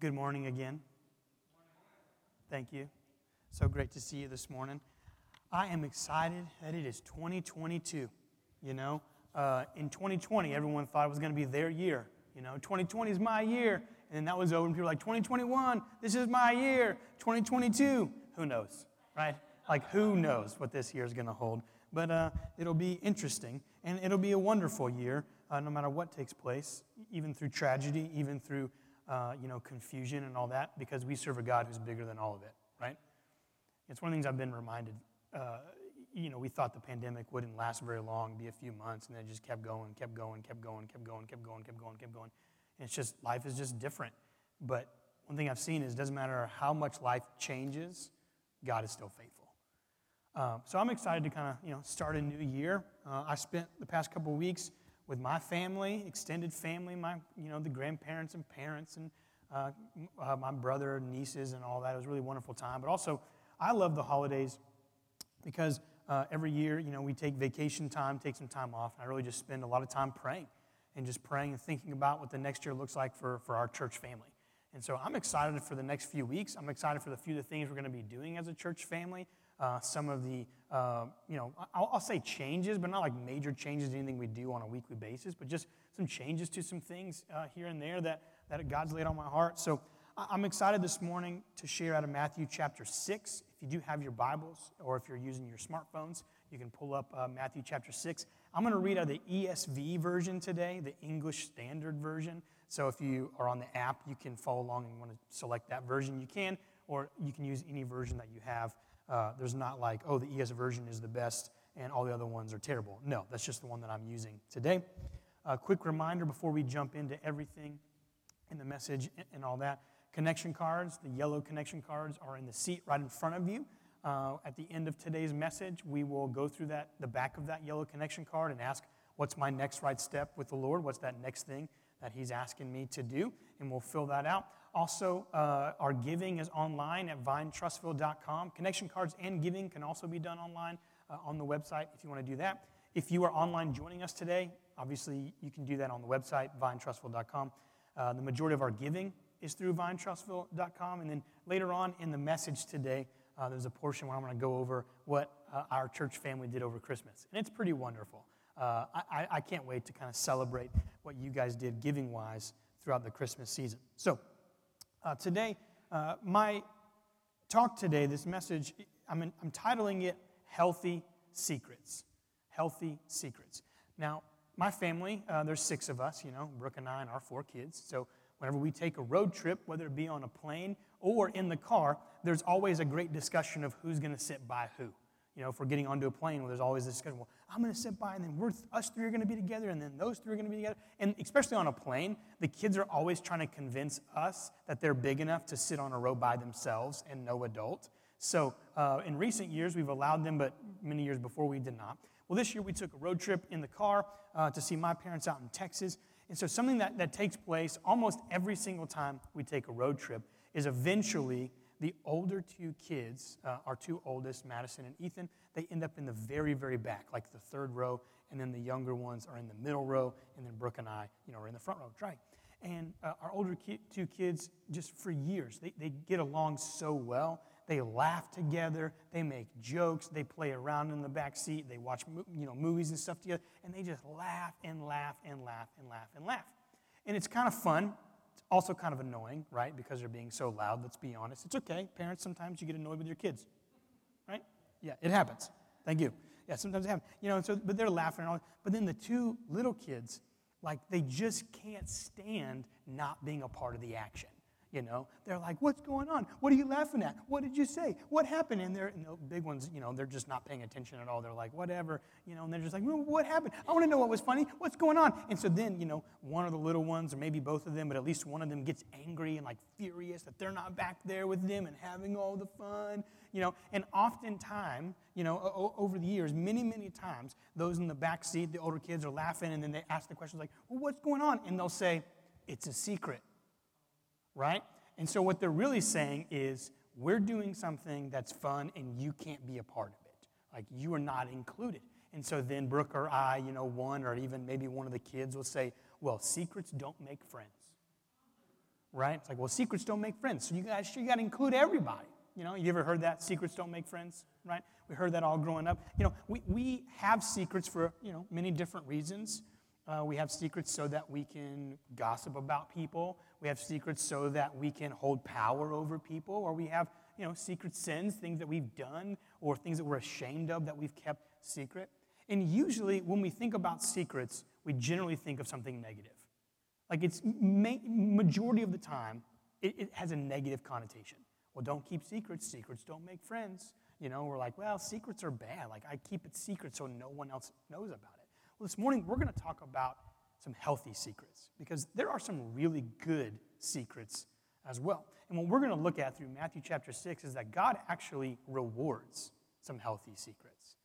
Good morning again. Thank you. So great to see you this morning. I am excited that it is 2022. You know, uh, in 2020, everyone thought it was going to be their year. You know, 2020 is my year. And then that was over, and people were like, 2021, this is my year. 2022, who knows, right? Like, who knows what this year is going to hold? But uh, it'll be interesting, and it'll be a wonderful year, uh, no matter what takes place, even through tragedy, even through uh, you know, confusion and all that, because we serve a God who's bigger than all of it, right? It's one of the things I've been reminded. Uh, you know, we thought the pandemic wouldn't last very long, be a few months, and then it just kept going, kept going, kept going, kept going, kept going, kept going, kept going. And it's just, life is just different. But one thing I've seen is it doesn't matter how much life changes, God is still faithful. Um, so I'm excited to kind of, you know, start a new year. Uh, I spent the past couple of weeks with my family, extended family, my, you know, the grandparents and parents and uh, uh, my brother, nieces, and all that. It was really wonderful time. But also, I love the holidays because uh, every year, you know, we take vacation time, take some time off, and I really just spend a lot of time praying and just praying and thinking about what the next year looks like for, for our church family. And so I'm excited for the next few weeks. I'm excited for the few the things we're going to be doing as a church family. Uh, some of the, uh, you know, I'll, I'll, say changes, but not like major changes anything we do on a weekly basis, but just some changes to some things uh, here and there that, that God's laid on my heart. So I'm excited this morning to share out of Matthew chapter 6. If you do have your Bibles or if you're using your smartphones, you can pull up uh, Matthew chapter 6. I'm going to read out of the ESV version today, the English Standard Version. So if you are on the app, you can follow along and want to select that version, you can, or you can use any version that you have. Uh, there's not like, oh, the ES version is the best and all the other ones are terrible. No, that's just the one that I'm using today. A quick reminder before we jump into everything in the message and all that connection cards, the yellow connection cards, are in the seat right in front of you. Uh, at the end of today's message, we will go through that, the back of that yellow connection card and ask, what's my next right step with the Lord? What's that next thing that He's asking me to do? And we'll fill that out. Also, uh, our giving is online at vinetrussville.com. Connection cards and giving can also be done online uh, on the website if you want to do that. If you are online joining us today, obviously you can do that on the website, vinetrussville.com. Uh, the majority of our giving is through vinetrussville.com. And then later on in the message today, uh, there's a portion where I'm going to go over what uh, our church family did over Christmas. And it's pretty wonderful. Uh, I, I can't wait to kind of celebrate what you guys did giving wise throughout the Christmas season. So, uh, today, uh, my talk today, this message, I'm, in, I'm titling it Healthy Secrets. Healthy Secrets. Now, my family, uh, there's six of us, you know, Brooke and I and our four kids. So whenever we take a road trip, whether it be on a plane or in the car, there's always a great discussion of who's going to sit by who. You know, we're getting onto a plane, where there's always this discussion. Well, I'm going to sit by, and then we're us three are going to be together, and then those three are going to be together. And especially on a plane, the kids are always trying to convince us that they're big enough to sit on a row by themselves and no adult. So uh, in recent years, we've allowed them, but many years before we did not. Well, this year we took a road trip in the car uh, to see my parents out in Texas. And so something that, that takes place almost every single time we take a road trip is eventually the older two kids, uh, our two oldest, Madison and Ethan, they end up in the very, very back, like the third row, and then the younger ones are in the middle row, and then Brooke and I, you know, are in the front row, right? And uh, our older ki- two kids, just for years, they, they get along so well. They laugh together, they make jokes, they play around in the back seat, they watch you know, movies and stuff together, and they just laugh and laugh and laugh and laugh and laugh. And it's kind of fun also kind of annoying, right? Because they're being so loud, let's be honest. It's okay. Parents, sometimes you get annoyed with your kids, right? Yeah, it happens. Thank you. Yeah, sometimes it happens. You know, so, but they're laughing and all. But then the two little kids, like, they just can't stand not being a part of the action. You know, they're like, what's going on? What are you laughing at? What did you say? What happened? And they're, and the big ones, you know, they're just not paying attention at all. They're like, whatever, you know, and they're just like, well, what happened? I want to know what was funny. What's going on? And so then, you know, one of the little ones, or maybe both of them, but at least one of them gets angry and like furious that they're not back there with them and having all the fun, you know. And oftentimes, you know, over the years, many, many times, those in the back seat, the older kids are laughing and then they ask the questions like, well, what's going on? And they'll say, it's a secret right? And so what they're really saying is, we're doing something that's fun and you can't be a part of it. Like you are not included. And so then Brooke or I, you know, one or even maybe one of the kids will say, well, secrets don't make friends. right? It's like, well, secrets don't make friends. So you guys, you got to include everybody. You know, you ever heard that? Secrets don't make friends, right? We heard that all growing up. You know, we, we have secrets for, you know, many different reasons. Uh, we have secrets so that we can gossip about people. We have secrets so that we can hold power over people. Or we have, you know, secret sins, things that we've done or things that we're ashamed of that we've kept secret. And usually, when we think about secrets, we generally think of something negative. Like it's ma- majority of the time, it, it has a negative connotation. Well, don't keep secrets. Secrets don't make friends. You know, we're like, well, secrets are bad. Like, I keep it secret so no one else knows about it. Well, this morning, we're going to talk about some healthy secrets because there are some really good secrets as well. And what we're going to look at through Matthew chapter 6 is that God actually rewards some healthy secrets.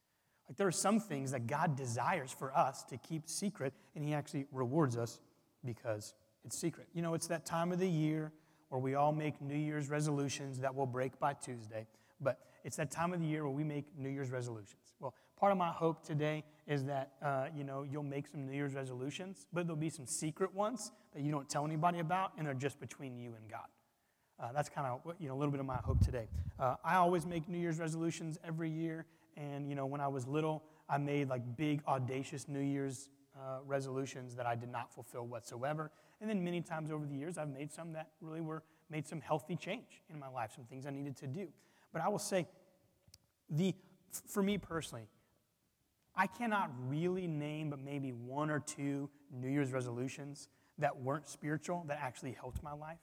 Like, there are some things that God desires for us to keep secret, and He actually rewards us because it's secret. You know, it's that time of the year where we all make New Year's resolutions that will break by Tuesday. But it's that time of the year where we make New Year's resolutions. Well, part of my hope today is that uh, you know you'll make some New Year's resolutions, but there'll be some secret ones that you don't tell anybody about, and they're just between you and God. Uh, that's kind of you know a little bit of my hope today. Uh, I always make New Year's resolutions every year, and you know when I was little, I made like big audacious New Year's uh, resolutions that I did not fulfill whatsoever. And then many times over the years, I've made some that really were made some healthy change in my life, some things I needed to do. But I will say, the for me personally, I cannot really name but maybe one or two New Year's resolutions that weren't spiritual that actually helped my life.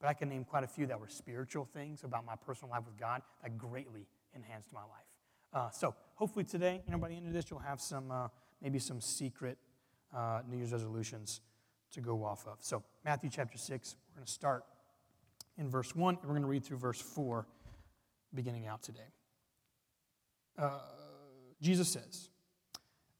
But I can name quite a few that were spiritual things about my personal life with God that greatly enhanced my life. Uh, so hopefully today, you know, by the end of this, you'll have some uh, maybe some secret uh, New Year's resolutions to go off of. So, Matthew chapter 6, we're going to start in verse 1, and we're going to read through verse 4 beginning out today. Uh, Jesus says,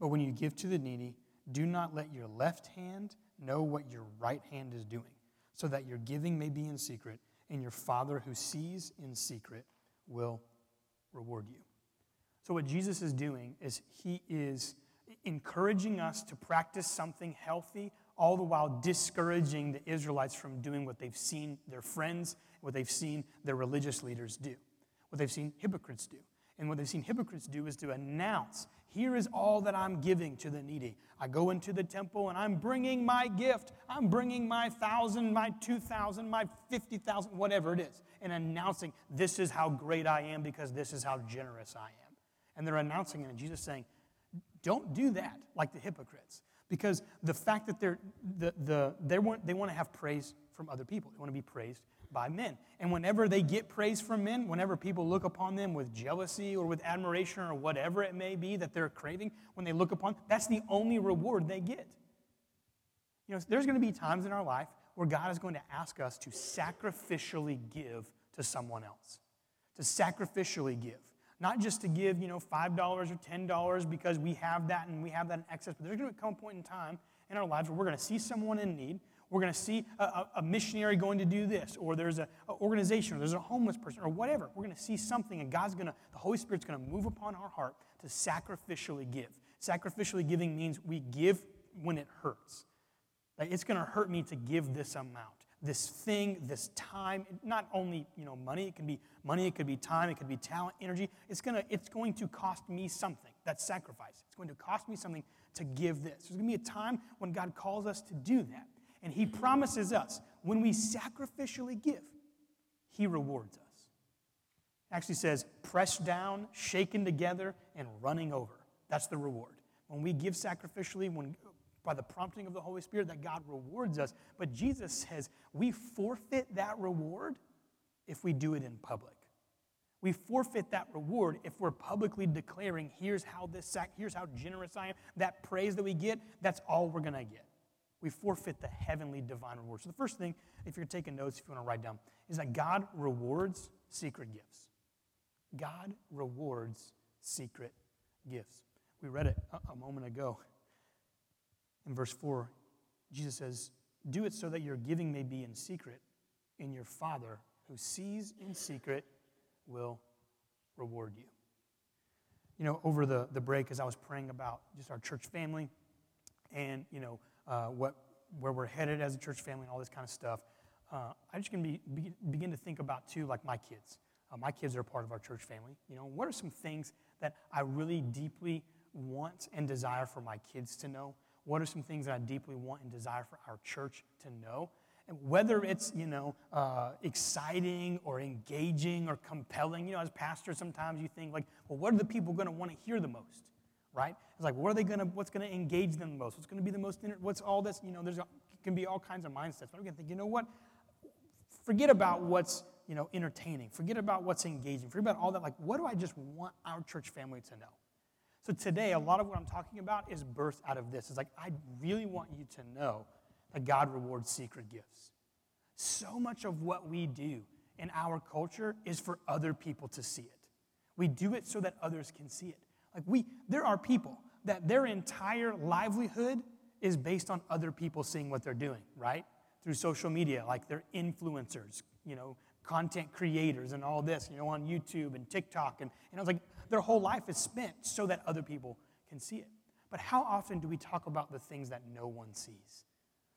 But when you give to the needy, do not let your left hand know what your right hand is doing, so that your giving may be in secret, and your Father who sees in secret will reward you. So, what Jesus is doing is he is encouraging us to practice something healthy, all the while discouraging the Israelites from doing what they've seen their friends, what they've seen their religious leaders do, what they've seen hypocrites do. And what they've seen hypocrites do is to announce, here is all that I'm giving to the needy. I go into the temple and I'm bringing my gift. I'm bringing my thousand, my two thousand, my fifty thousand, whatever it is, and announcing, this is how great I am because this is how generous I am. And they're announcing it, and Jesus saying, don't do that like the hypocrites. Because the fact that they're, the, the, they, want, they want to have praise from other people, they want to be praised by men. And whenever they get praise from men, whenever people look upon them with jealousy or with admiration or whatever it may be that they're craving, when they look upon, that's the only reward they get. You know, there's going to be times in our life where God is going to ask us to sacrificially give to someone else, to sacrificially give. Not just to give, you know, $5 or $10 because we have that and we have that in excess, but there's going to come a point in time in our lives where we're going to see someone in need. We're going to see a, a, missionary going to do this, or there's an organization, or there's a homeless person, or whatever. We're going to see something, and God's going to, the Holy Spirit's going to move upon our heart to sacrificially give. Sacrificially giving means we give when it hurts. Like it's going to hurt me to give this amount this thing, this time, not only you know money, it can be money, it could be time, it could be talent, energy. It's gonna, it's going to cost me something. That's sacrifice. It's going to cost me something to give this. There's gonna be a time when God calls us to do that. And He promises us when we sacrificially give, He rewards us. Actually says, pressed down, shaken together, and running over. That's the reward. When we give sacrificially, when by the prompting of the Holy Spirit that God rewards us. But Jesus says we forfeit that reward if we do it in public. We forfeit that reward if we're publicly declaring, here's how this sac- here's how generous I am. That praise that we get, that's all we're gonna get. We forfeit the heavenly divine reward. So, the first thing, if you're taking notes, if you want to write down, is that God rewards secret gifts. God rewards secret gifts. We read it a, a moment ago. In verse 4, Jesus says, Do it so that your giving may be in secret, and your Father who sees in secret will reward you. You know, over the, the break, as I was praying about just our church family and, you know, uh, what, where we're headed as a church family and all this kind of stuff, uh, I just can be, be, begin to think about, too, like my kids. Uh, my kids are a part of our church family. You know, what are some things that I really deeply want and desire for my kids to know? What are some things that I deeply want and desire for our church to know? And whether it's, you know, uh, exciting or engaging or compelling, you know, as pastors, sometimes you think, like, well, what are the people going to want to hear the most, right? It's like, what are they to, what's to engage them the most? What's to be the most, inter- what's all this, you know, there's, can be all kinds of mindsets. But I'm to think, you know what? Forget about what's, you know, entertaining. Forget about what's engaging. Forget about all that. Like, what do I just want our church family to know? So today, a lot of what I'm talking about is birthed out of this. It's like, I really want you to know that God rewards secret gifts. So much of what we do in our culture is for other people to see it. We do it so that others can see it. Like we, there are people that their entire livelihood is based on other people seeing what they're doing, right? Through social media, like they're influencers, you know, content creators and all this, you know, on YouTube and TikTok. And, and I was like, their whole life is spent so that other people can see it. But how often do we talk about the things that no one sees?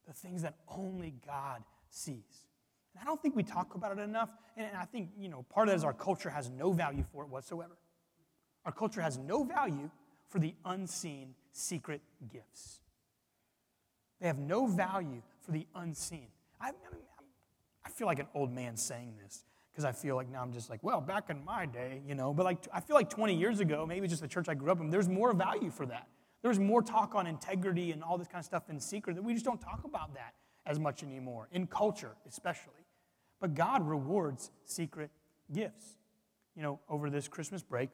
the things that only God sees. And I don't think we talk about it enough. And I think, you know, part of that is our culture has no value for it whatsoever. Our culture has no value for the unseen secret gifts. They have no value for the unseen. I, I feel like an old man saying this because I feel like now I'm just like, well, back in my day, you know, but like I feel like 20 years ago, maybe just the church I grew up in, there's more value for that. There's more talk on integrity and all this kind of stuff in secret that we just don't talk about that as much anymore, in culture especially. But God rewards secret gifts. You know, over this Christmas break,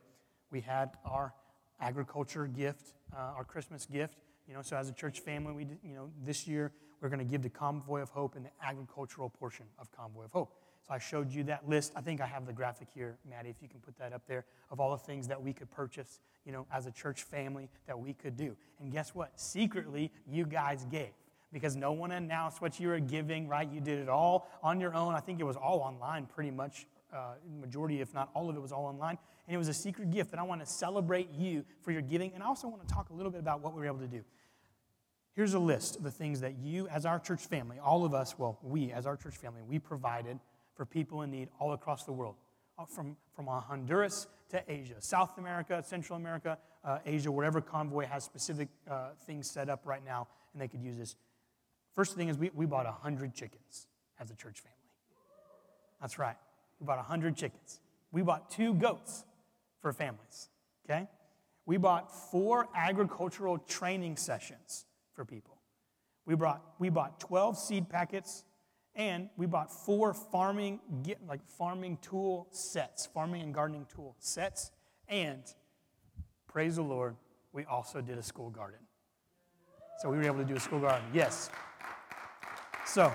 we had our agriculture gift, uh, our Christmas gift. You know, so as a church family, we, you know, this year we're going to give the Convoy of Hope and the agricultural portion of Convoy of Hope. So I showed you that list. I think I have the graphic here, Maddie, if you can put that up there, of all the things that we could purchase, you know, as a church family that we could do. And guess what? Secretly, you guys gave because no one announced what you were giving, right? You did it all on your own. I think it was all online pretty much. Uh, majority, if not all of it, was all online. And it was a secret gift. that I want to celebrate you for your giving. And I also want to talk a little bit about what we were able to do. Here's a list of the things that you, as our church family, all of us, well, we, as our church family, we provided for people in need all across the world, uh, from, from Honduras to Asia, South America, Central America, uh, Asia, wherever Convoy has specific uh, things set up right now, and they could use this. First thing is, we, we bought 100 chickens as a church family. That's right. We bought 100 chickens. We bought two goats for families, okay? We bought four agricultural training sessions for people. We, brought, we bought 12 seed packets and we bought four farming, like farming tool sets, farming and gardening tool sets. And praise the Lord, we also did a school garden. So we were able to do a school garden. Yes. So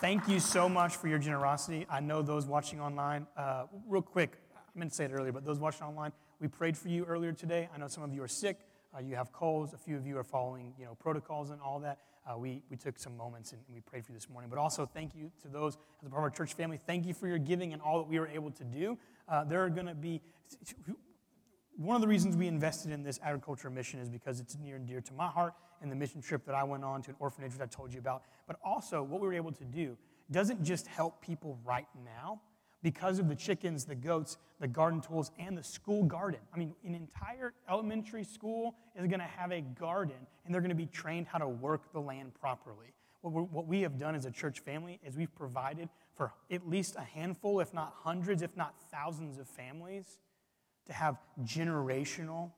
thank you so much for your generosity. I know those watching online, uh, real quick, I meant to say it earlier, but those watching online, we prayed for you earlier today. I know some of you are sick. Uh, you have colds. A few of you are following, you know, protocols and all that uh, we, we took some moments and, we prayed for you this morning. But also, thank you to those as a part of our church family. Thank you for your giving and all that we were able to do. Uh, there are going to be, one of the reasons we invested in this agriculture mission is because it's near and dear to my heart and the mission trip that I went on to an orphanage that I told you about. But also, what we were able to do doesn't just help people right now, because of the chickens, the goats, the garden tools, and the school garden. I mean, an entire elementary school is going to have a garden, and they're going to be trained how to work the land properly. What, what we have done as a church family is we've provided for at least a handful, if not hundreds, if not thousands of families to have generational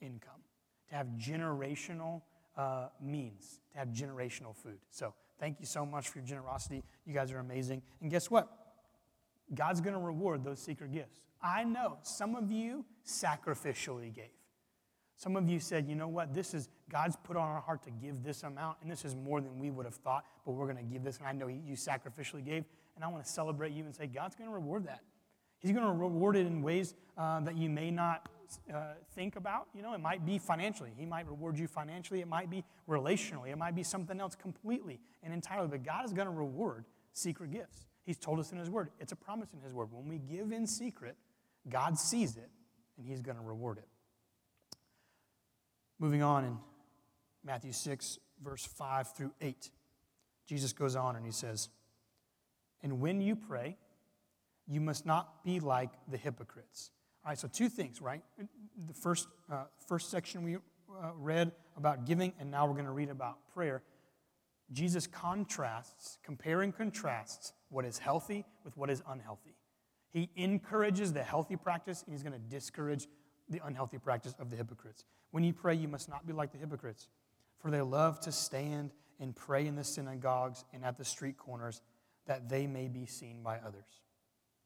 income, to have generational uh, means, to have generational food. So, thank you so much for your generosity. You guys are amazing. And guess what? God's going to reward those secret gifts. I know some of you sacrificially gave. Some of you said, you know what, this is God's put on our heart to give this amount, and this is more than we would have thought, but we're going to give this. And I know you sacrificially gave, and I want to celebrate you and say, God's going to reward that. He's going to reward it in ways uh, that you may not uh, think about. You know, it might be financially. He might reward you financially. It might be relationally. It might be something else completely and entirely. But God is going to reward secret gifts. He's told us in His Word. It's a promise in His Word. When we give in secret, God sees it, and He's going to reward it. Moving on in Matthew 6, verse 5 through 8, Jesus goes on and he says, And when you pray, you must not be like the hypocrites. All right, so two things, right? The first, uh, first section we uh, read about giving, and now we're going to read about prayer. Jesus contrasts, compare and contrasts what is healthy with what is unhealthy. He encourages the healthy practice, and he's going to discourage the unhealthy practice of the hypocrites. When you pray, you must not be like the hypocrites, for they love to stand and pray in the synagogues and at the street corners that they may be seen by others.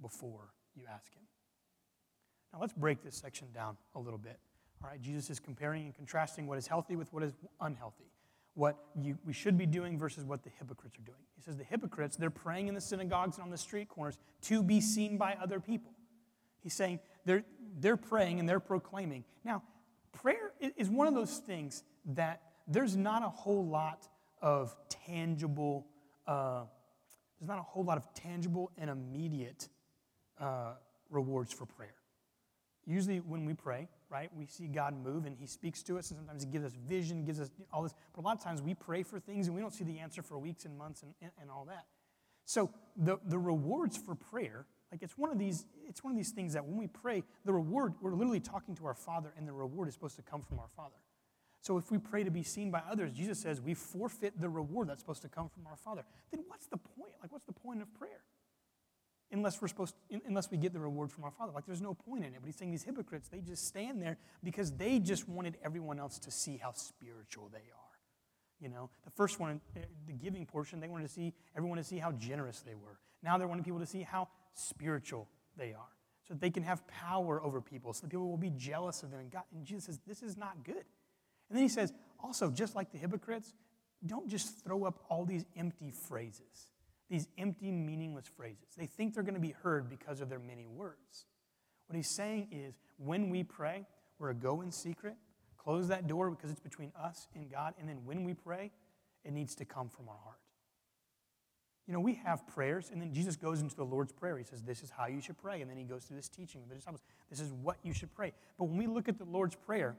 before you ask Him. Now let's break this section down a little bit. All right, Jesus is comparing and contrasting what is healthy with what is unhealthy, what you, we should be doing versus what the hypocrites are doing. He says the hypocrites, they're praying in the synagogues and on the street corners to be seen by other people. He's saying they're, they're praying and they're proclaiming. Now, prayer is one of those things that there's not a whole lot of tangible, uh, there's not a whole lot of tangible and immediate uh, rewards for prayer. Usually, when we pray, right, we see God move and He speaks to us, and sometimes He gives us vision, gives us all this. But a lot of times we pray for things and we don't see the answer for weeks and months and, and, and all that. So, the, the rewards for prayer like it's one of these, it's one of these things that when we pray, the reward, we're literally talking to our Father, and the reward is supposed to come from our Father. So if we pray to be seen by others, Jesus says we forfeit the reward that's supposed to come from our Father. Then what's the point? Like, what's the point of prayer? Unless we're supposed, to, unless we get the reward from our Father. Like, there's no point in it. But he's saying these hypocrites, they just stand there because they just wanted everyone else to see how spiritual they are. You know, the first one, eh, the giving portion, they wanted to see everyone to see how generous they were. Now they're wanting people to see how spiritual they are, so that they can have power over people, so that people will be jealous of them. And, God, and Jesus says, This is not good. And then he says, also, just like the hypocrites, don't just throw up all these empty phrases, these empty, meaningless phrases. They think they're going to be heard because of their many words. What he's saying is, when we pray, we're to go in secret, close that door because it's between us and God, and then when we pray, it needs to come from our heart. You know, we have prayers, and then Jesus goes into the Lord's Prayer. He says, This is how you should pray. And then he goes through this teaching of the disciples. This is what you should pray. But when we look at the Lord's Prayer,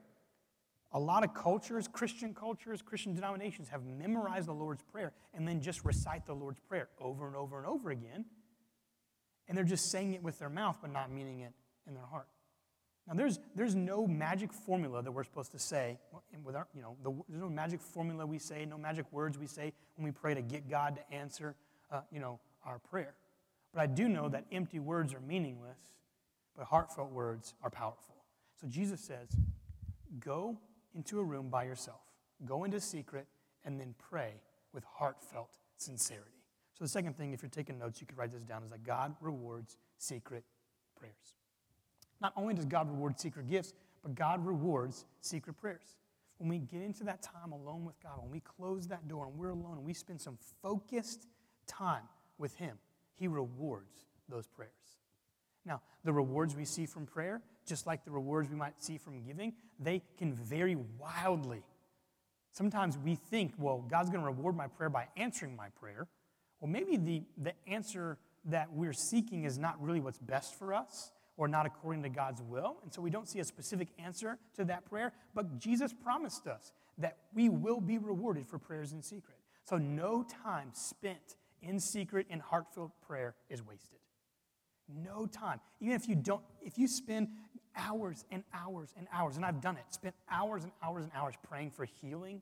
a lot of cultures, Christian cultures, Christian denominations have memorized the Lord's Prayer and then just recite the Lord's Prayer over and over and over again. And they're just saying it with their mouth, but not meaning it in their heart. Now, there's, there's no magic formula that we're supposed to say. With our, you know, the, there's no magic formula we say, no magic words we say when we pray to get God to answer uh, you know, our prayer. But I do know that empty words are meaningless, but heartfelt words are powerful. So Jesus says, go into a room by yourself, go into secret, and then pray with heartfelt sincerity. So the second thing, if you're taking notes, you could write this down, is that God rewards secret prayers. Not only does God reward secret gifts, but God rewards secret prayers. When we get into that time alone with God, when we close that door and we're alone and we spend some focused time with Him, He rewards those prayers. Now, the rewards we see from prayer, just like the rewards we might see from giving, they can vary wildly. Sometimes we think, well, God's going to reward my prayer by answering my prayer. Well, maybe the, the answer that we're seeking is not really what's best for us or not according to God's will. And so we don't see a specific answer to that prayer. But Jesus promised us that we will be rewarded for prayers in secret. So no time spent in secret in heartfelt prayer is wasted. No time. Even if you don't, if you spend hours and hours and hours, and I've done it, spent hours and hours and hours praying for healing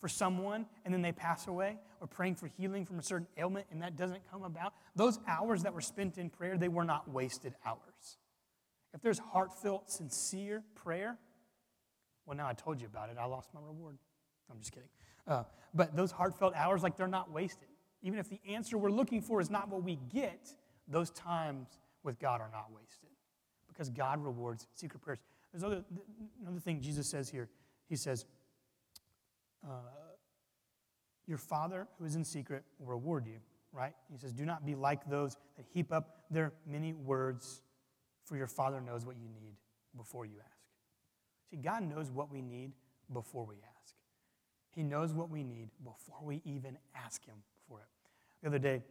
for someone and then they pass away, or praying for healing from a certain ailment and that doesn't come about, those hours that were spent in prayer, they were not wasted hours. If there's heartfelt, sincere prayer, well, now I told you about it. I lost my reward. I'm just kidding. Uh, but those heartfelt hours, like they're not wasted. Even if the answer we're looking for is not what we get, those times with God are not wasted because God rewards secret prayers. There's other, another thing Jesus says here. He says, uh, Your Father who is in secret will reward you, right? He says, Do not be like those that heap up their many words, for your Father knows what you need before you ask. See, God knows what we need before we ask. He knows what we need before we even ask Him for it. The other day,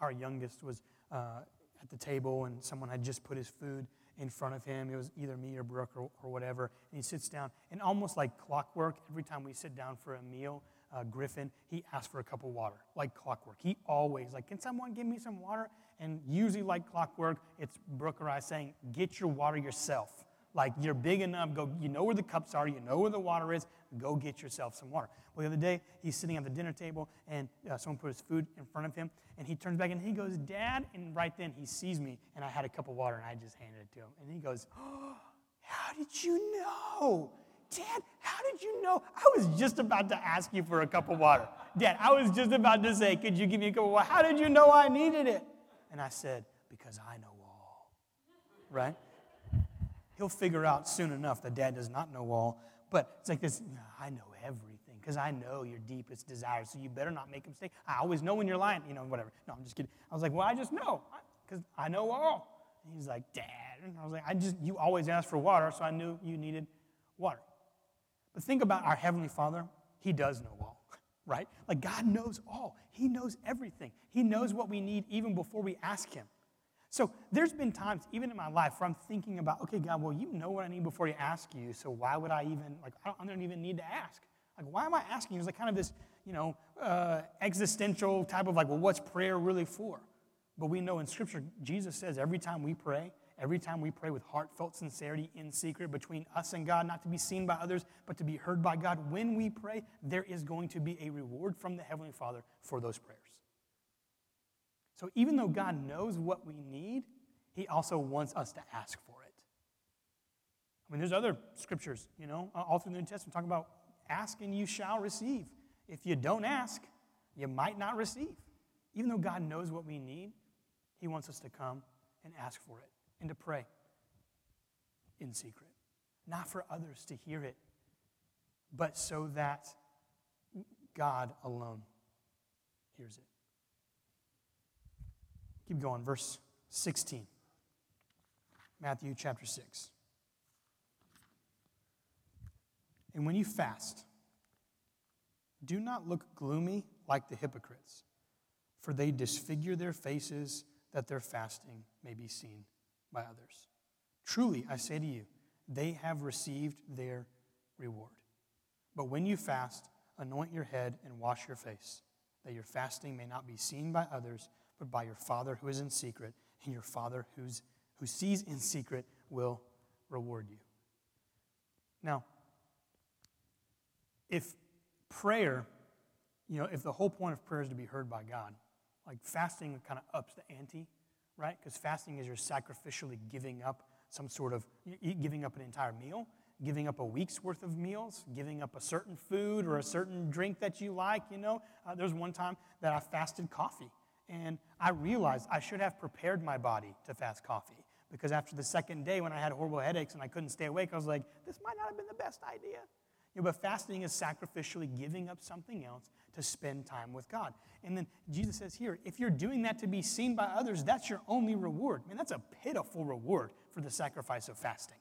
our youngest was uh, at the table and someone had just put his food in front of him. It was either me or Brooke or, or whatever. And he sits down, and almost like clockwork, every time we sit down for a meal, uh, Griffin, he asks for a cup of water, like clockwork. He always, like, can someone give me some water? And usually, like clockwork, it's Brooke or I saying, get your water yourself. Like, you're big enough, go, you know where the cups are, you know where the water is, go get yourself some water. Well, the other day, he's sitting at the dinner table, and uh, someone put his food in front of him, and he turns back and he goes, Dad, and right then he sees me, and I had a cup of water, and I just handed it to him. And he goes, oh, How did you know? Dad, how did you know? I was just about to ask you for a cup of water. Dad, I was just about to say, Could you give me a cup of water? How did you know I needed it? And I said, Because I know all. Right? He'll figure out soon enough that dad does not know all. But it's like this I know everything because I know your deepest desires. So you better not make a mistake. I always know when you're lying, you know, whatever. No, I'm just kidding. I was like, well, I just know because I know all. And he's like, Dad. And I was like, I just, you always ask for water, so I knew you needed water. But think about our Heavenly Father. He does know all, right? Like God knows all. He knows everything. He knows what we need even before we ask Him. So there's been times, even in my life, where I'm thinking about, okay, God, well, you know what I need before you ask you, so why would I even, like, I don't, I don't even need to ask. Like, why am I asking? It's like kind of this, you know, uh, existential type of like, well, what's prayer really for? But we know in Scripture, Jesus says every time we pray, every time we pray with heartfelt sincerity in secret between us and God, not to be seen by others, but to be heard by God, when we pray, there is going to be a reward from the Heavenly Father for those prayers. So even though God knows what we need, He also wants us to ask for it. I mean, there's other scriptures, you know, uh, all through the New Testament talking about ask and you shall receive. If you don't ask, you might not receive. Even though God knows what we need, He wants us to come and ask for it and to pray in secret. Not for others to hear it, but so that God alone hears it. Keep going, verse 16. Matthew chapter 6. And when you fast, do not look gloomy like the hypocrites, for they disfigure their faces that their fasting may be seen by others. Truly, I say to you, they have received their reward. But when you fast, anoint your head and wash your face, that your fasting may not be seen by others but by your Father who is in secret, and your Father who's, who sees in secret will reward you. Now, if prayer, you know, if the whole point of prayer is to be heard by God, like fasting kind of ups the ante, right? Because fasting is you're sacrificially giving up some sort of, giving up an entire meal, giving up a week's worth of meals, giving up a certain food or a certain drink that you like, you know. Uh, there's one time that I fasted coffee. And I realized I should have prepared my body to fast coffee because after the second day, when I had horrible headaches and I couldn't stay awake, I was like, this might not have been the best idea. You know, but fasting is sacrificially giving up something else to spend time with God. And then Jesus says here, if you're doing that to be seen by others, that's your only reward. Man, that's a pitiful reward for the sacrifice of fasting.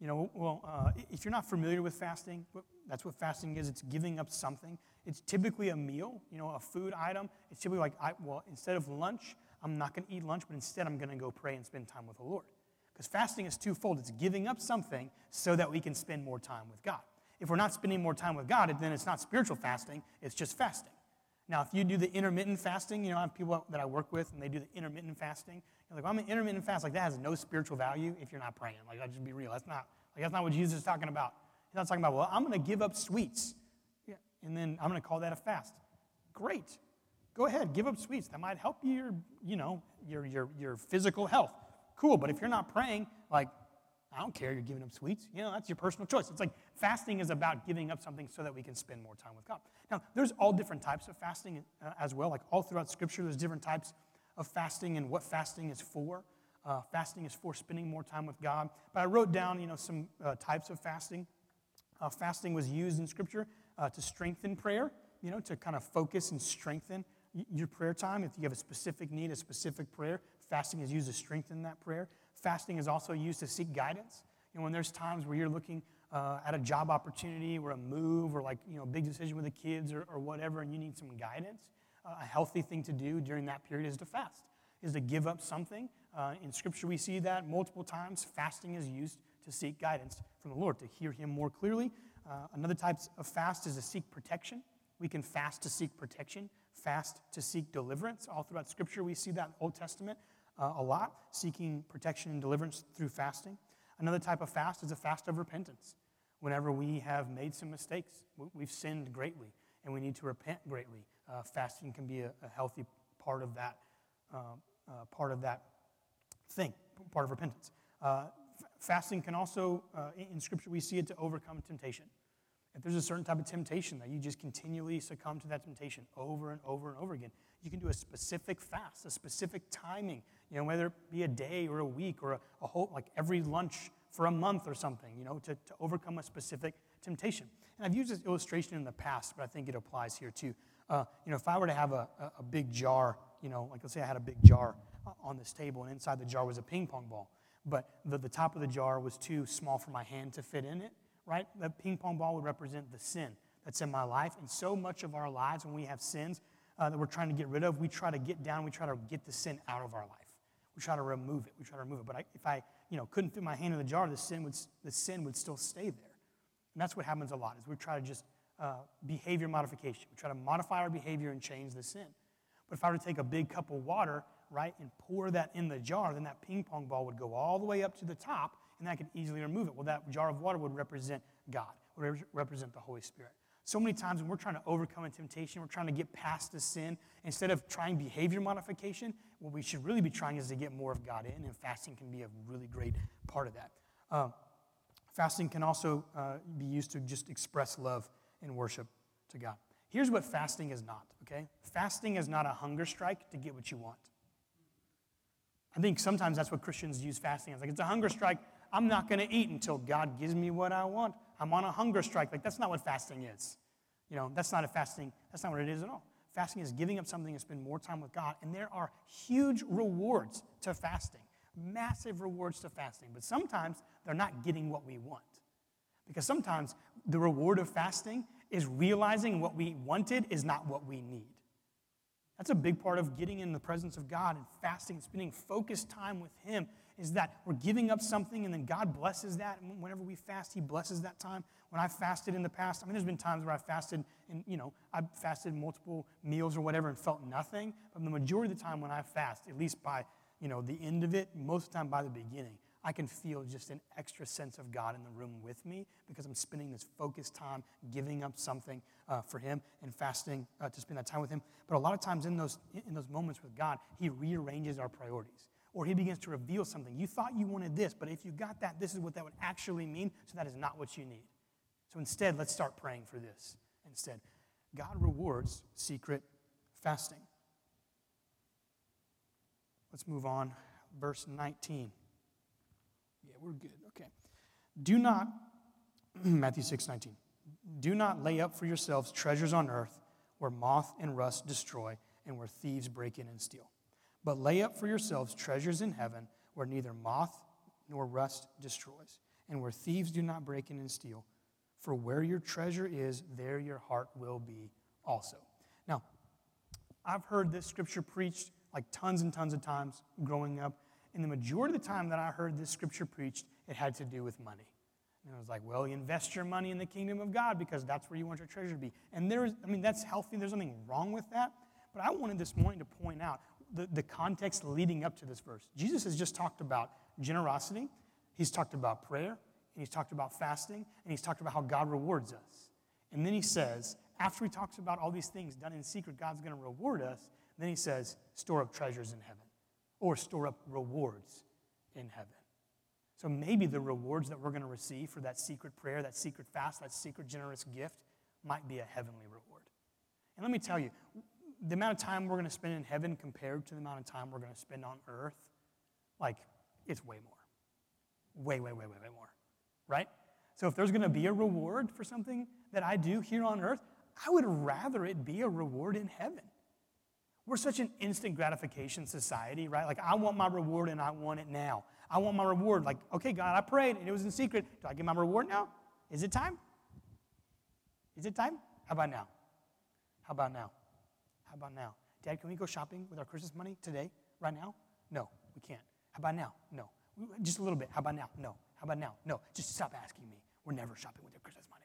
You know, well, uh, if you're not familiar with fasting, that's what fasting is. It's giving up something. It's typically a meal, you know, a food item. It's typically like, I, well, instead of lunch, I'm not going to eat lunch, but instead I'm going to go pray and spend time with the Lord. Because fasting is twofold. It's giving up something so that we can spend more time with God. If we're not spending more time with God, then it's not spiritual fasting, it's just fasting. Now, if you do the intermittent fasting, you know, I have people that I work with and they do the intermittent fasting. You're like, well, I'm an intermittent fast. Like, that has no spiritual value if you're not praying. Like, let's just be real. That's not, like, that's not what Jesus is talking about. He's not talking about, well, I'm going to give up sweets. And then I'm going to call that a fast. Great. Go ahead, give up sweets. That might help your, you know, your, your, your physical health. Cool, but if you're not praying, like, I don't care you're giving up sweets. You know, that's your personal choice. It's like fasting is about giving up something so that we can spend more time with God. Now, there's all different types of fasting uh, as well. Like all throughout Scripture, there's different types of fasting and what fasting is for. Uh, fasting is for spending more time with God. But I wrote down, you know, some uh, types of fasting. Uh, fasting was used in Scripture uh, to strengthen prayer, you know, to kind of focus and strengthen your prayer time. If you have a specific need, a specific prayer, fasting is used to strengthen that prayer. Fasting is also used to seek guidance. You know, when there's times where you're looking uh, at a job opportunity or a move or like, you know, a big decision with the kids or, or whatever and you need some guidance, uh, a healthy thing to do during that period is to fast, is to give up something. Uh, in Scripture, we see that multiple times. Fasting is used to seek guidance from the Lord, to hear Him more clearly. Uh, another type of fast is to seek protection. We can fast to seek protection, fast to seek deliverance. All throughout Scripture, we see that in the Old Testament uh, a lot, seeking protection and deliverance through fasting. Another type of fast is a fast of repentance. Whenever we have made some mistakes, we've sinned greatly, and we need to repent greatly. Uh, fasting can be a, a, healthy part of that, uh, uh, part of that thing, part of repentance. Fasting can also, uh, in Scripture, we see it to overcome temptation. If there's a certain type of temptation that you just continually succumb to that temptation over and over and over again, you can do a specific fast, a specific timing, you know, whether it be a day or a week or a, a whole, like every lunch for a month or something, you know, to, to overcome a specific temptation. And I've used this illustration in the past, but I think it applies here too. Uh, you know, if I were to have a, a, big jar, you know, like let's say I had a big jar uh, on this table, and inside the jar was a ping pong ball, but the, the top of the jar was too small for my hand to fit in it right? The ping pong ball would represent the sin that's in my life. And so much of our lives, when we have sins uh, that we're trying to get rid of, we try to get down, we try to get the sin out of our life. We try to remove it. We try to remove it. But I, if I, you know, couldn't fit my hand in the jar, the sin would, the sin would still stay there. And that's what happens a lot is we try to just uh, behavior modification. We try to modify our behavior and change the sin. But if I were to take a big cup of water, right, and pour that in the jar, then that ping pong ball would go all the way up to the top and I could easily remove it. Well, that jar of water would represent God, would represent the Holy Spirit. So many times when we're trying to overcome a temptation, we're trying to get past the sin, instead of trying behavior modification, what we should really be trying is to get more of God in, and fasting can be a really great part of that. Uh, fasting can also uh, be used to just express love and worship to God. Here's what fasting is not, okay? Fasting is not a hunger strike to get what you want. I think sometimes that's what Christians use fasting as. Like, it's a hunger strike I'm not going to eat until God gives me what I want. I'm on a hunger strike. Like, that's not what fasting is. You know, that's not a fasting, that's not what it is at all. Fasting is giving up something to spend more time with God. And there are huge rewards to fasting, massive rewards to fasting. But sometimes they're not getting what we want. Because sometimes the reward of fasting is realizing what we wanted is not what we need. That's a big part of getting in the presence of God and fasting, and spending focused time with Him is that we're giving up something and then God blesses that. And whenever we fast, He blesses that time. When I fasted in the past, I mean, there's been times where I fasted and, you know, I fasted multiple meals or whatever and felt nothing. But the majority of the time when I fast, at least by, you know, the end of it, most of the time by the beginning, I can feel just an extra sense of God in the room with me because I'm spending this focused time giving up something uh, for Him and fasting uh, to spend that time with Him. But a lot of times in those, in those moments with God, He rearranges our priorities or he begins to reveal something. You thought you wanted this, but if you got that, this is what that would actually mean. So that is not what you need. So instead, let's start praying for this. Instead, God rewards secret fasting. Let's move on. Verse 19. We're good. Okay. Do not, Matthew 6 19. Do not lay up for yourselves treasures on earth where moth and rust destroy and where thieves break in and steal. But lay up for yourselves treasures in heaven where neither moth nor rust destroys, and where thieves do not break in and steal. For where your treasure is, there your heart will be also. Now, I've heard this scripture preached like tons and tons of times growing up, and the majority of the time that I heard this scripture preached, it had to do with money. And I was like, well, you invest your money in the kingdom of God because that's where you want your treasure to be. And there is, I mean, that's healthy. There's nothing wrong with that. But I wanted this morning to point out the, the context leading up to this verse. Jesus has just talked about generosity, he's talked about prayer, and he's talked about fasting, and he's talked about how God rewards us. And then he says, after he talks about all these things done in secret, God's going to reward us. Then he says, store up treasures in heaven or store up rewards in heaven. So maybe the rewards that we're going to receive for that secret prayer, that secret fast, that secret generous gift might be a heavenly reward. And let me tell you, the amount of time we're going to spend in heaven compared to the amount of time we're going to spend on earth, like, it's way more. Way, way, way, way, way more. Right? So if there's going to be a reward for something that I do here on earth, I would rather it be a reward in heaven. We're such an instant gratification society, right? Like, I want my reward and I want it now. I want my reward. Like, okay, God, I prayed and it was in secret. Do I get my reward now? Is it time? Is it time? How about now? How about now? How about now? Dad, can we go shopping with our Christmas money today, right now? No, we can't. How about now? No. Just a little bit. How about now? No. How about now? No. Just stop asking me. We're never shopping with your Christmas money.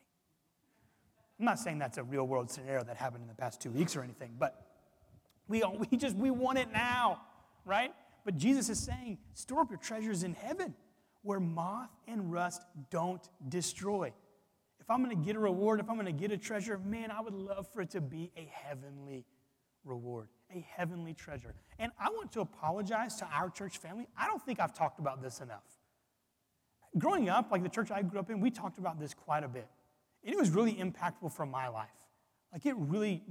I'm not saying that's a real world scenario that happened in the past two weeks or anything, but we, we just, we want it now, right? But Jesus is saying, store up your treasures in heaven where moth and rust don't destroy. If I'm going to get a reward, if I'm going to get a treasure, man, I would love for it to be a heavenly reward, a heavenly treasure. And I want to apologize to our church family. I don't think I've talked about this enough. Growing up, like the church I grew up in, we talked about this quite a bit. And it was really impactful for my life. Like it really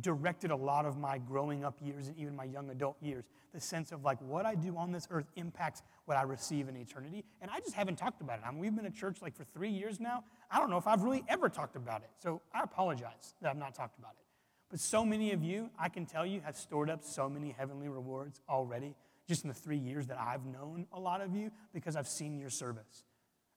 directed a lot of my growing up years and even my young adult years. The sense of like what I do on this earth impacts what I receive in eternity. And I just haven't talked about it. I mean, we've been at church like for three years now. I don't know if I've really ever talked about it. So I apologize that I've not talked about it. But so many of you, I can tell you, have stored up so many heavenly rewards already just in the three years that I've known a lot of you because I've seen your service.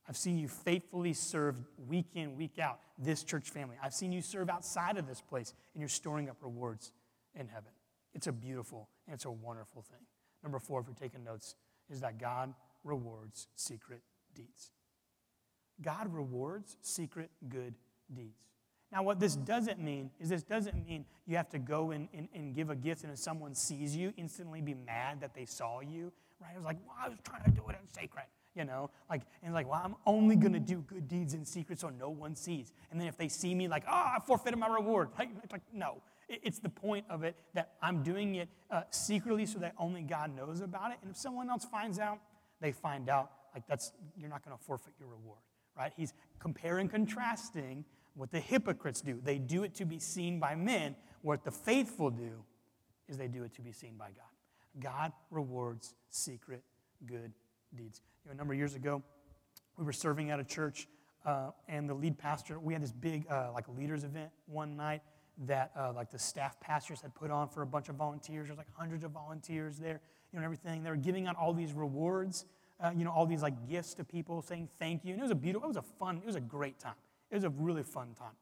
I've seen you faithfully serve week in, week out this church family. I've seen you serve outside of this place, and you're storing up rewards in heaven. It's a beautiful and it's a wonderful thing. Number four, if you're taking notes, is that God rewards secret deeds. God rewards secret good deeds. Now, what this doesn't mean is this doesn't mean you have to go and, and, and give a gift and if someone sees you, instantly be mad that they saw you. Right? It was like, well, I was trying to do it in secret you know, like, and like, well, I'm only gonna do good deeds in secret so no one sees. And then if they see me, like, oh, I forfeited my reward. Like, like no, it's the point of it that I'm doing it uh, secretly so that only God knows about it. And if someone else finds out, they find out. Like, that's, you're not gonna forfeit your reward, right? He's comparing, contrasting what the hypocrites do. They do it to be seen by men. What the faithful do is they do it to be seen by God. God rewards secret good deeds. You know, a number of years ago, we were serving at a church, uh, and the lead pastor, we had this big uh, like leaders event one night that uh, like the staff pastors had put on for a bunch of volunteers. There's like hundreds of volunteers there, you know, and everything. They were giving out all these rewards, uh, you know, all these like gifts to people, saying thank you. And it was a beautiful, it was a fun, it was a great time. It was a really fun time.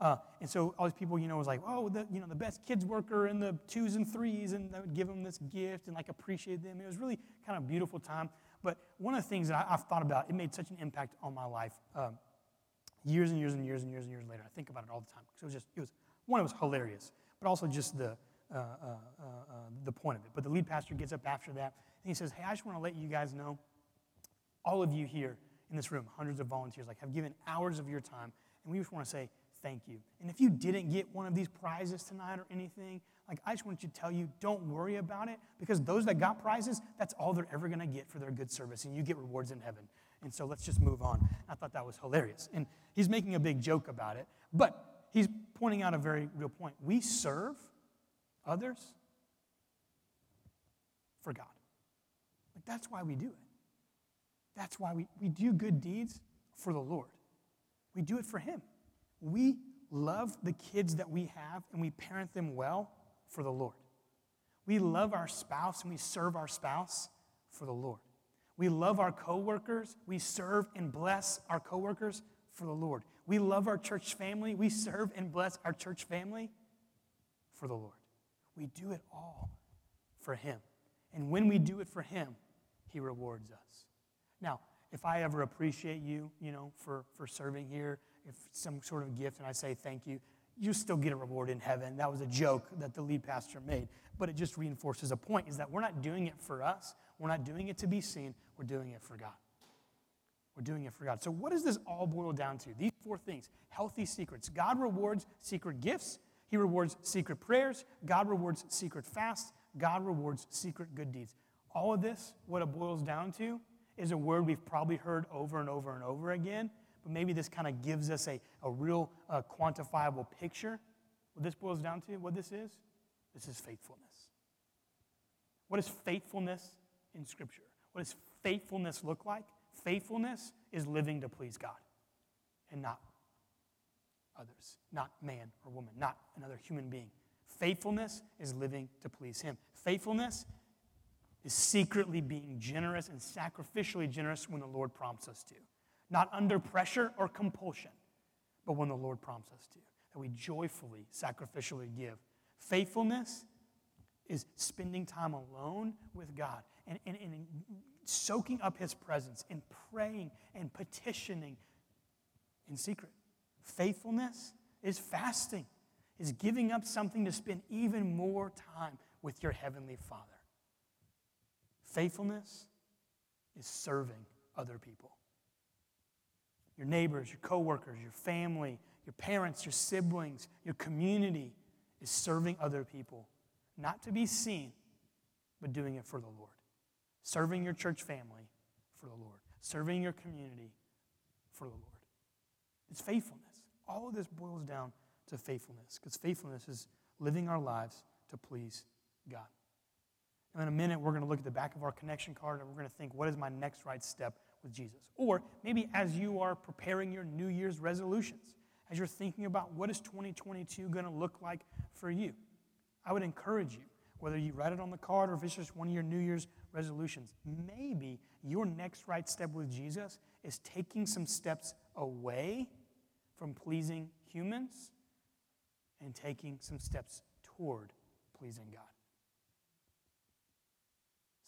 Uh, and so all these people, you know, was like, oh, the, you know, the best kids worker and the twos and threes, and they would give them this gift and like appreciate them. It was really kind of beautiful time. But one of the things that I, have thought about, it made such an impact on my life um, years and years and years and years and years later. I think about it all the time because it was just, it was, one, it was hilarious, but also just the, uh, uh, uh, uh, the point of it. But the lead pastor gets up after that and he says, Hey, I just want to let you guys know, all of you here in this room, hundreds of volunteers, like have given hours of your time, and we just want to say thank you. And if you didn't get one of these prizes tonight or anything, like I just want to tell you, don't worry about it because those that got prizes, that's all they're ever going to get for their good service, and you get rewards in heaven. And so let's just move on. I thought that was hilarious. And he's making a big joke about it, but he's pointing out a very real point. We serve others for God. Like that's why we do it. That's why we, we do good deeds for the Lord. We do it for Him. We love the kids that we have and we parent them well for the Lord. We love our spouse and we serve our spouse for the Lord. We love our coworkers, we serve and bless our coworkers for the Lord. We love our church family, we serve and bless our church family for the Lord. We do it all for Him. And when we do it for Him, He rewards us. Now, if I ever appreciate you, you know, for, for serving here, if some sort of gift and I say thank you, you still get a reward in heaven. That was a joke that the lead pastor made, but it just reinforces a point is that we're not doing it for us. We're not doing it to be seen. We're doing it for God. We're doing it for God. So, what does this all boil down to? These four things healthy secrets. God rewards secret gifts, He rewards secret prayers, God rewards secret fasts, God rewards secret good deeds. All of this, what it boils down to, is a word we've probably heard over and over and over again, but maybe this kind of gives us a, a real uh, quantifiable picture. What this boils down to, what this is, this is faithfulness. What is faithfulness in Scripture? What does faithfulness look like? Faithfulness is living to please God and not others, not man or woman, not another human being. Faithfulness is living to please Him. Faithfulness is secretly being generous and sacrificially generous when the Lord prompts us to, not under pressure or compulsion, but when the Lord prompts us to, that we joyfully, sacrificially give. Faithfulness is spending time alone with God and, and, and soaking up His presence and praying and petitioning in secret. Faithfulness is fasting, is giving up something to spend even more time with your Heavenly Father. Faithfulness is serving other people. Your neighbors, your coworkers, your family, your parents, your siblings, your community is serving other people, not to be seen, but doing it for the Lord serving your church family for the Lord, serving your community for the Lord. It's faithfulness. All of this boils down to faithfulness because faithfulness is living our lives to please God. And in a minute, we're going to look at the back of our connection card and we're going to think, what is my next right step with Jesus? Or maybe as you are preparing your New Year's resolutions, as you're thinking about what is 2022 going to look like for you, I would encourage you, whether you write it on the card or if it's just one of your New Year's resolutions. Maybe your next right step with Jesus is taking some steps away from pleasing humans and taking some steps toward pleasing God.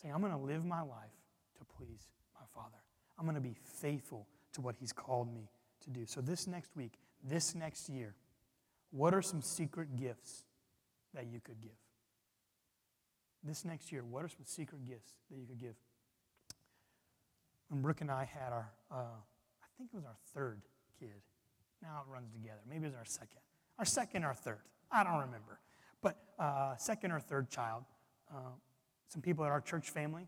Saying, I'm going to live my life to please my Father. I'm going to be faithful to what He's called me to do. So, this next week, this next year, what are some secret gifts that you could give? this next year, what are some secret gifts that you could give? When Brooke and I had our, uh, I think it was our third kid. Now it runs together. Maybe it was our second. Our second or third. I don't remember. But uh, second or third child, uh, some people at our church family,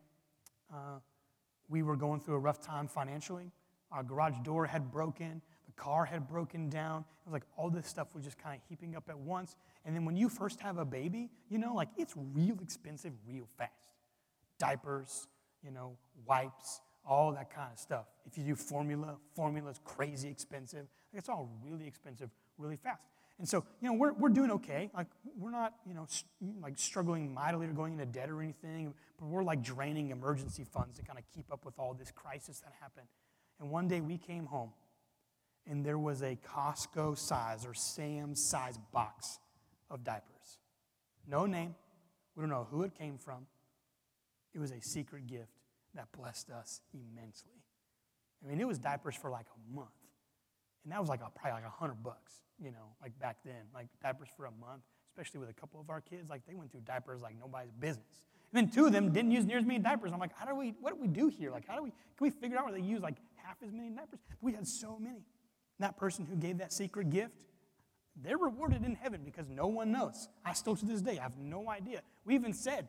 uh, we were going through a rough time financially. Our garage door had broken the car had broken down. It was like all this stuff was just kind of heaping up at once. And then when you first have a baby, you know, like it's real expensive real fast. Diapers, you know, wipes, all that kind of stuff. If you do formula, formula is crazy expensive. Like it's all really expensive really fast. And so, you know, we're, we're doing okay. Like, we're not, you know, st- like struggling mightily or going into debt or anything, but we're like draining emergency funds to kind of keep up with all this crisis that happened. And one day we came home and there was a Costco size or Sam's size box of diapers. No name. We don't know who it came from. It was a secret gift that blessed us immensely. I mean, it was diapers for like a month. And that was like a, probably like a hundred bucks, you know, like back then. Like diapers for a month, especially with a couple of our kids. Like they went through diapers like nobody's business. And then two of them didn't use near as many diapers. I'm like, how do we, what do we do here? Like, how do we, can we figure out where they use like half as many diapers? We had so many that person who gave that secret gift, they're rewarded in heaven because no one knows. I still to this day I have no idea. We even said,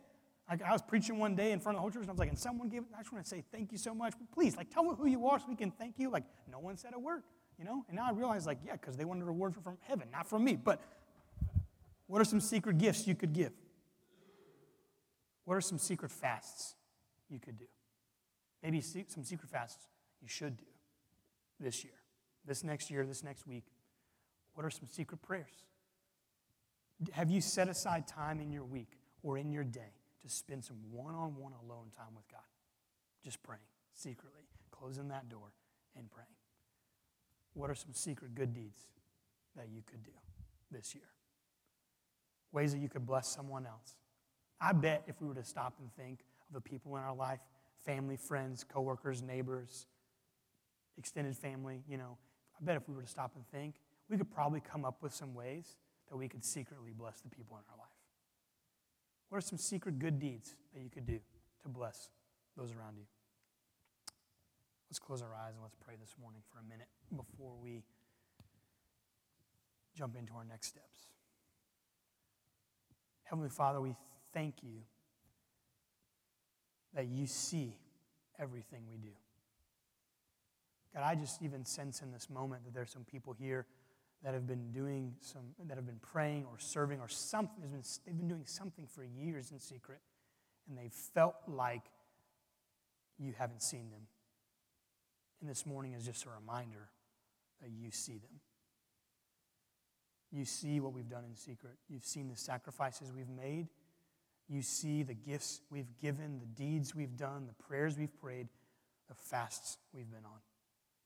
like I was preaching one day in front of the whole church, and I was like, and someone gave I just want to say thank you so much. Please, like, tell me who you are so we can thank you. Like, no one said a word, you know? And now I realize, like, yeah, because they wanted a reward from heaven, not from me. But what are some secret gifts you could give? What are some secret fasts you could do? Maybe some secret fasts you should do this year this next year, this next week, what are some secret prayers? Have you set aside time in your week or in your day to spend some one on one alone time with God? Just praying secretly, closing that door and praying. What are some secret good deeds that you could do this year? Ways that you could bless someone else. I bet if we were to stop and think of the people in our life family, friends, coworkers, neighbors, extended family, you know, I bet if we were to stop and think, we could probably come up with some ways that we could secretly bless the people in our life. What are some secret good deeds that you could do to bless those around you? Let's close our eyes and let's pray this morning for a minute before we jump into our next steps. Heavenly Father, we thank you that you see everything we do. God, I just even sense in this moment that there's some people here that have been doing some, that have been praying or serving or something. Been, they've been doing something for years in secret, and they've felt like you haven't seen them. And this morning is just a reminder that you see them. You see what we've done in secret. You've seen the sacrifices we've made. You see the gifts we've given, the deeds we've done, the prayers we've prayed, the fasts we've been on.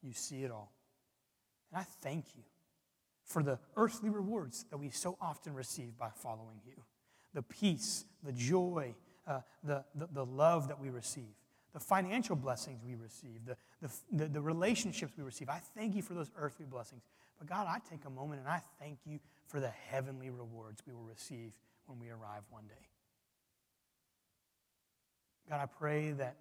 You see it all. And I thank you for the earthly rewards that we so often receive by following you the peace, the joy, uh, the, the, the, love that we receive, the financial blessings we receive, the, the, the relationships we receive. I thank you for those earthly blessings. But God, I take a moment and I thank you for the heavenly rewards we will receive when we arrive one day. God, I pray that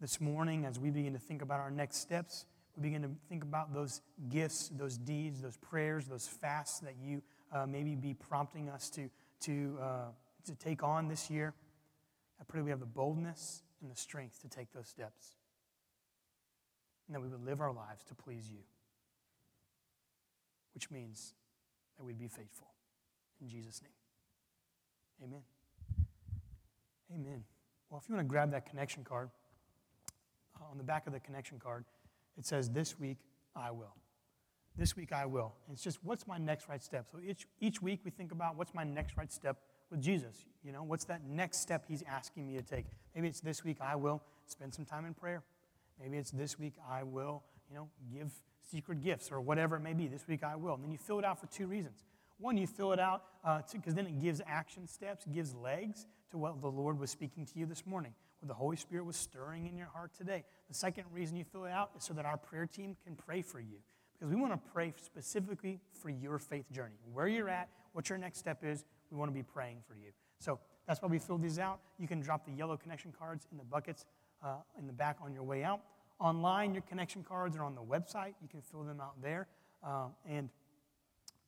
this morning, as we begin to think about our next steps, we begin to think about those gifts, those deeds, those prayers, those fasts that you uh, maybe be prompting us to, to, uh, to take on this year. I pray we have the boldness and the strength to take those steps. And that we would live our lives to please you, which means that we'd be faithful. In Jesus' name. Amen. Amen. Well, if you want to grab that connection card, uh, on the back of the connection card, it says, This week I will. This week I will. And it's just, what's my next right step? So each, each week we think about what's my next right step with Jesus. You know, what's that next step he's asking me to take? Maybe it's this week I will spend some time in prayer. Maybe it's this week I will, you know, give secret gifts or whatever it may be. This week I will. And then you fill it out for two reasons. One, you fill it out because uh, then it gives action steps, gives legs to what the Lord was speaking to you this morning what the Holy Spirit was stirring in your heart today. The second reason you fill it out is so that our prayer team can pray for you. Because we want to pray specifically for your faith journey. Where you're at, what your next step is, we want to be praying for you. So that's why we filled these out. You can drop the yellow connection cards in the buckets uh, in the back on your way out. Online, your connection cards are on the website. You can fill them out there. Uh, and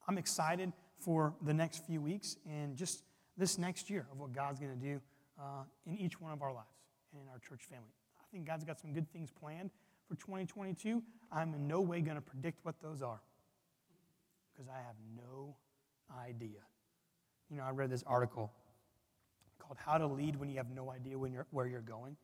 I'm excited for the next few weeks and just this next year of what God's going to do uh, in each one of our lives and in our church family. I think God's got some good things planned for 2022. I'm in no way going to predict what those are because I have no idea. You know, I read this article called How to Lead When You Have No Idea when you're, Where You're Going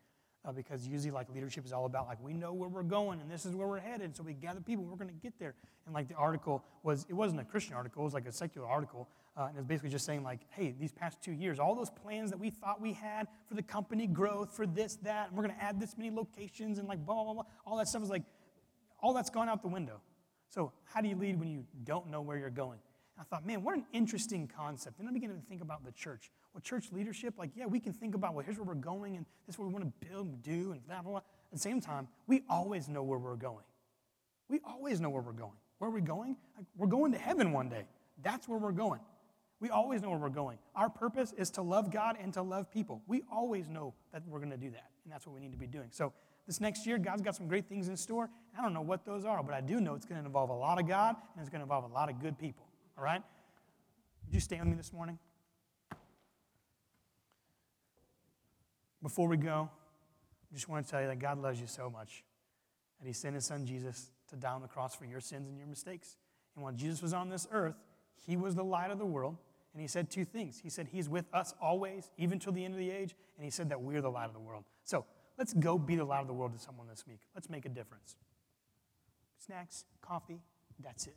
uh, because usually like leadership is all about like we know where we're going and this is where we're headed so we gather people we're going to get there. And like the article was it wasn't a christian article it was like a secular article uh, and it was basically just saying like hey these past two years all those plans that we thought we had for the company growth for this that and we're going to add this many locations and like blah blah blah all that stuff is like all that's gone out the window. So how do you lead when you don't know where you're going I thought, man, what an interesting concept. And I began to think about the church. Well, church leadership, like, yeah, we can think about, well, here's where we're going, and this is what we want to build and do, and blah, blah, blah. At the same time, we always know where we're going. We always know where we're going. Where are we going? We're going to heaven one day. That's where we're going. We always know where we're going. Our purpose is to love God and to love people. We always know that we're going to do that, and that's what we need to be doing. So, this next year, God's got some great things in store. I don't know what those are, but I do know it's going to involve a lot of God and it's going to involve a lot of good people. All right? Would you stand with me this morning? Before we go, I just want to tell you that God loves you so much that He sent His Son Jesus to die on the cross for your sins and your mistakes. And while Jesus was on this earth, He was the light of the world. And He said two things. He said He's with us always, even till the end of the age. And He said that we're the light of the world. So let's go be the light of the world to someone this week. Let's make a difference. Snacks, coffee, that's it.